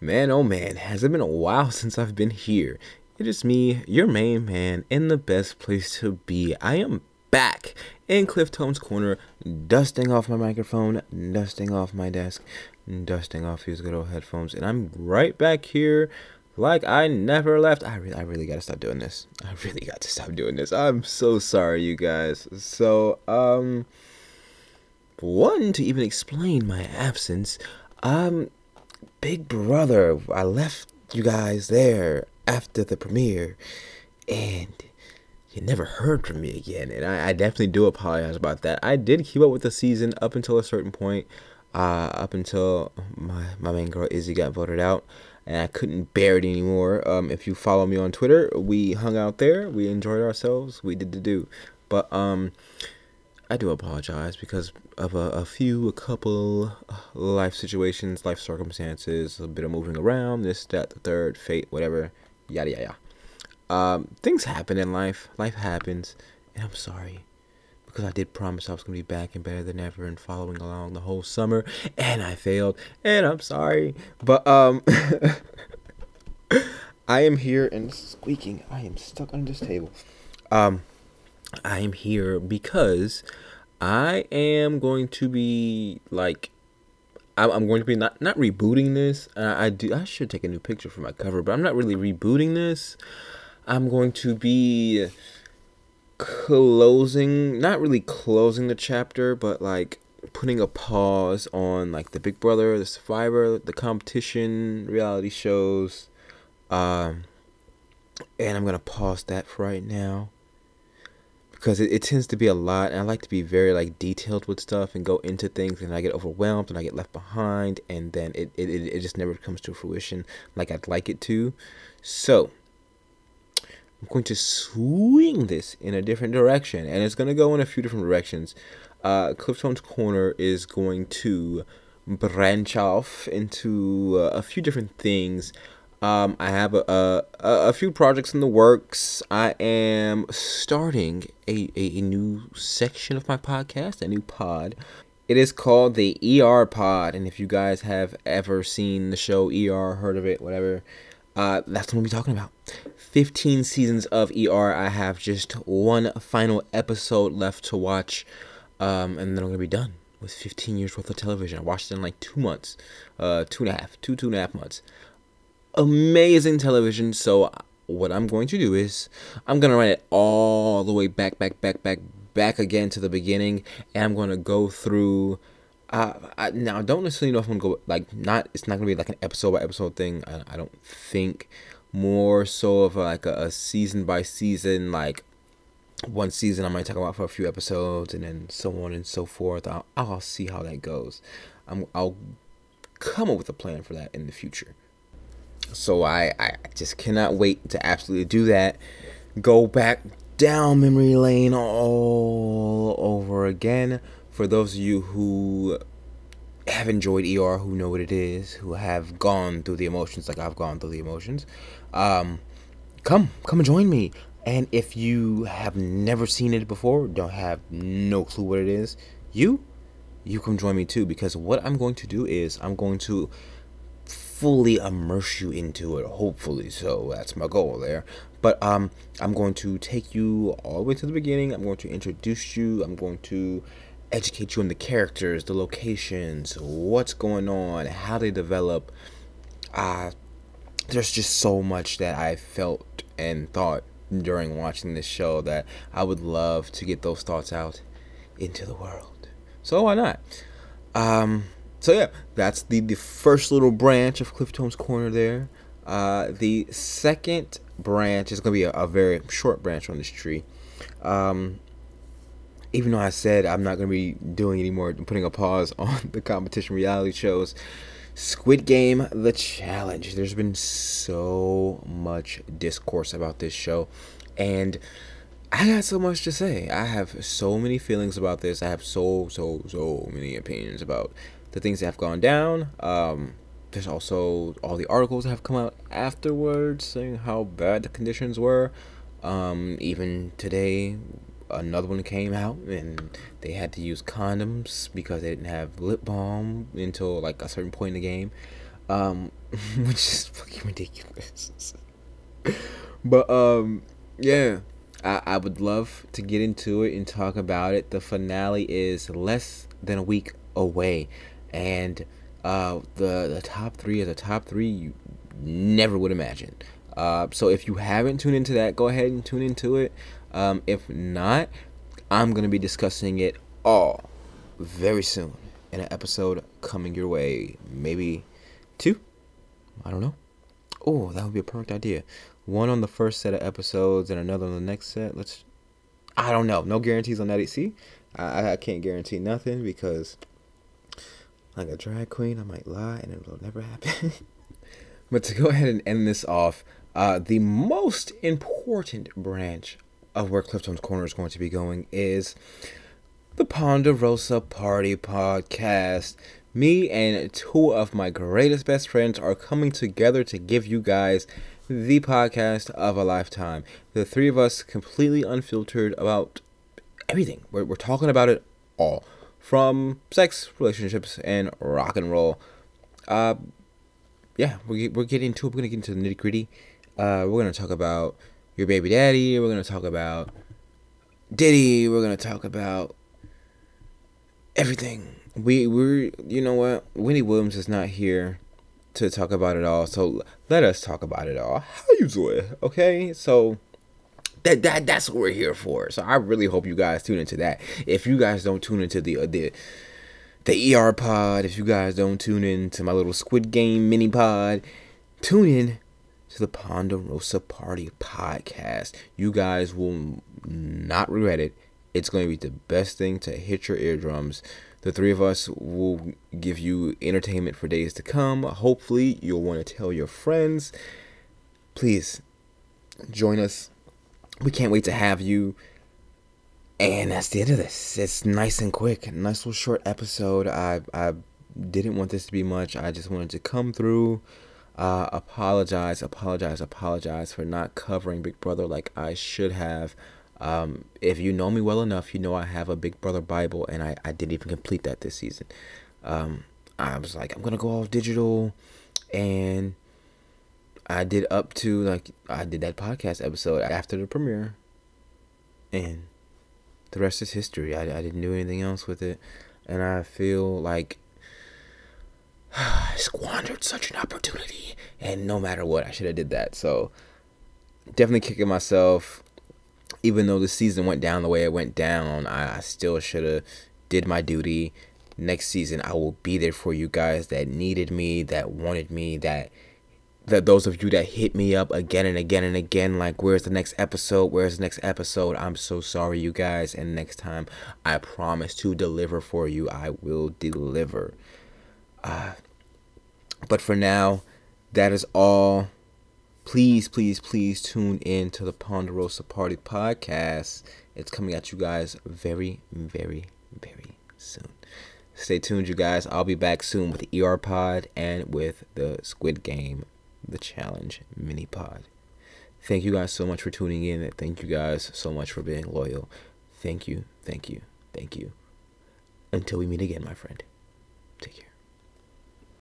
Man, oh man, has it been a while since I've been here? It is me, your main man, in the best place to be. I am back in Cliftone's corner, dusting off my microphone, dusting off my desk, dusting off these good old headphones, and I'm right back here like I never left. I really, I really gotta stop doing this. I really got to stop doing this. I'm so sorry, you guys. So, um, one to even explain my absence, um, Big Brother. I left you guys there after the premiere, and you never heard from me again. And I, I definitely do apologize about that. I did keep up with the season up until a certain point, uh, up until my, my main girl Izzy got voted out. And I couldn't bear it anymore. Um, if you follow me on Twitter, we hung out there. We enjoyed ourselves. We did the do. But um, I do apologize because of a, a, few, a couple life situations, life circumstances, a bit of moving around, this, that, the third, fate, whatever, yada, yada, yada. Um, things happen in life. Life happens. And I'm sorry. Because I did promise I was going to be back and better than ever and following along the whole summer. And I failed. And I'm sorry. But, um, I am here and squeaking. I am stuck under this table. Um, I am here because I am going to be like I'm going to be not not rebooting this. Uh, I do I should take a new picture for my cover, but I'm not really rebooting this. I'm going to be closing, not really closing the chapter, but like putting a pause on like the Big Brother, the Survivor, the competition, reality shows. Um, and I'm gonna pause that for right now because it, it tends to be a lot and i like to be very like detailed with stuff and go into things and i get overwhelmed and i get left behind and then it, it, it just never comes to fruition like i'd like it to. So i'm going to swing this in a different direction and it's going to go in a few different directions. Uh, cliftone's corner is going to branch off into uh, a few different things um, I have a, a, a few projects in the works. I am starting a, a, a new section of my podcast, a new pod. It is called the ER Pod, and if you guys have ever seen the show ER, heard of it, whatever, uh, that's what we'll be talking about. 15 seasons of ER. I have just one final episode left to watch, um, and then I'm gonna be done with 15 years worth of television. I watched it in like two months, uh, two and a half, two two and a half months amazing television. So what I'm going to do is I'm gonna write it all the way back, back, back, back, back again to the beginning, and I'm gonna go through. Uh, I, now I don't necessarily know if I'm gonna go like not. It's not gonna be like an episode by episode thing. I, I don't think. More so of like a, a season by season, like one season I might talk about for a few episodes, and then so on and so forth. I'll, I'll see how that goes. I'm I'll come up with a plan for that in the future. So I, I just cannot wait to absolutely do that. Go back down memory lane all over again. For those of you who have enjoyed ER, who know what it is, who have gone through the emotions like I've gone through the emotions, um, come, come and join me. And if you have never seen it before, don't have no clue what it is, you, you come join me too. Because what I'm going to do is I'm going to fully immerse you into it hopefully. So that's my goal there. But um i'm going to take you all the way to the beginning. I'm going to introduce you. I'm going to educate you on the characters the locations what's going on how they develop. Uh there's just so much that i felt and thought during watching this show that i would love to get those thoughts out into the world. So why not? Um so yeah, that's the the first little branch of Cliftone's Corner there. Uh, the second branch is gonna be a, a very short branch on this tree. Um, even though I said I'm not gonna be doing anymore, putting a pause on the competition reality shows. Squid Game: The Challenge. There's been so much discourse about this show, and I got so much to say. I have so many feelings about this. I have so so so many opinions about the things that have gone down. Um, there's also all the articles that have come out afterwards saying how bad the conditions were. Um, even today, another one came out and they had to use condoms because they didn't have lip balm until like a certain point in the game. um, which is fucking ridiculous. but um, yeah, I, I would love to get into it and talk about it. The finale is less than a week away, and uh, the the top three are the top three you never would imagine. Uh, so if you haven't tuned into that, go ahead and tune into it. Um, if not, I'm gonna be discussing it all very soon in an episode coming your way. Maybe two. I don't know. Oh, that would be a perfect idea. One on the first set of episodes and another on the next set. Let's. I don't know. No guarantees on that. See, I, I can't guarantee nothing because, like a drag queen, I might lie and it will never happen. but to go ahead and end this off, uh, the most important branch of where Cliftone's Corner is going to be going is the Ponderosa Party Podcast. Me and two of my greatest best friends are coming together to give you guys the podcast of a lifetime. The three of us completely unfiltered about everything. We're, we're talking about it all from sex, relationships, and rock and roll. Uh, yeah, we're, we're getting it. We're going to get into the nitty gritty. Uh, we're going to talk about your baby daddy. We're going to talk about Diddy. We're going to talk about everything. We, we're, you know what? Wendy Williams is not here to talk about it all. So let us talk about it all. How you doing? Okay, so that that that's what we're here for. So I really hope you guys tune into that. If you guys don't tune into the uh, the the ER pod, if you guys don't tune into my little Squid Game mini pod, tune in to the Ponderosa Party podcast. You guys will not regret it. It's going to be the best thing to hit your eardrums. The three of us will give you entertainment for days to come. Hopefully, you'll want to tell your friends. Please join us. We can't wait to have you. And that's the end of this. It's nice and quick. Nice little short episode. I I didn't want this to be much. I just wanted to come through. Uh, apologize, apologize, apologize for not covering Big Brother like I should have. Um, if you know me well enough, you know I have a Big Brother Bible, and I, I didn't even complete that this season. Um, I was like, I'm gonna go all digital, and I did up to like I did that podcast episode after the premiere, and the rest is history. I, I didn't do anything else with it, and I feel like I squandered such an opportunity, and no matter what, I should have did that. So definitely kicking myself even though the season went down the way it went down, I, I still should have did my duty. Next season, I will be there for you guys that needed me, that wanted me, that that those of you that hit me up again and again and again, like, where's the next episode? Where's the next episode? I'm so sorry, you guys. And next time, I promise to deliver for you. I will deliver. Uh, but for now, that is all please, please, please tune in to the Ponderosa Party podcast. It's coming at you guys very, very, very soon. Stay tuned, you guys. I'll be back soon with the ER pod and with the Squid Game, the challenge mini pod. Thank you guys so much for tuning in. And thank you guys so much for being loyal. Thank you, thank you, thank you. Until we meet again, my friend. Take care.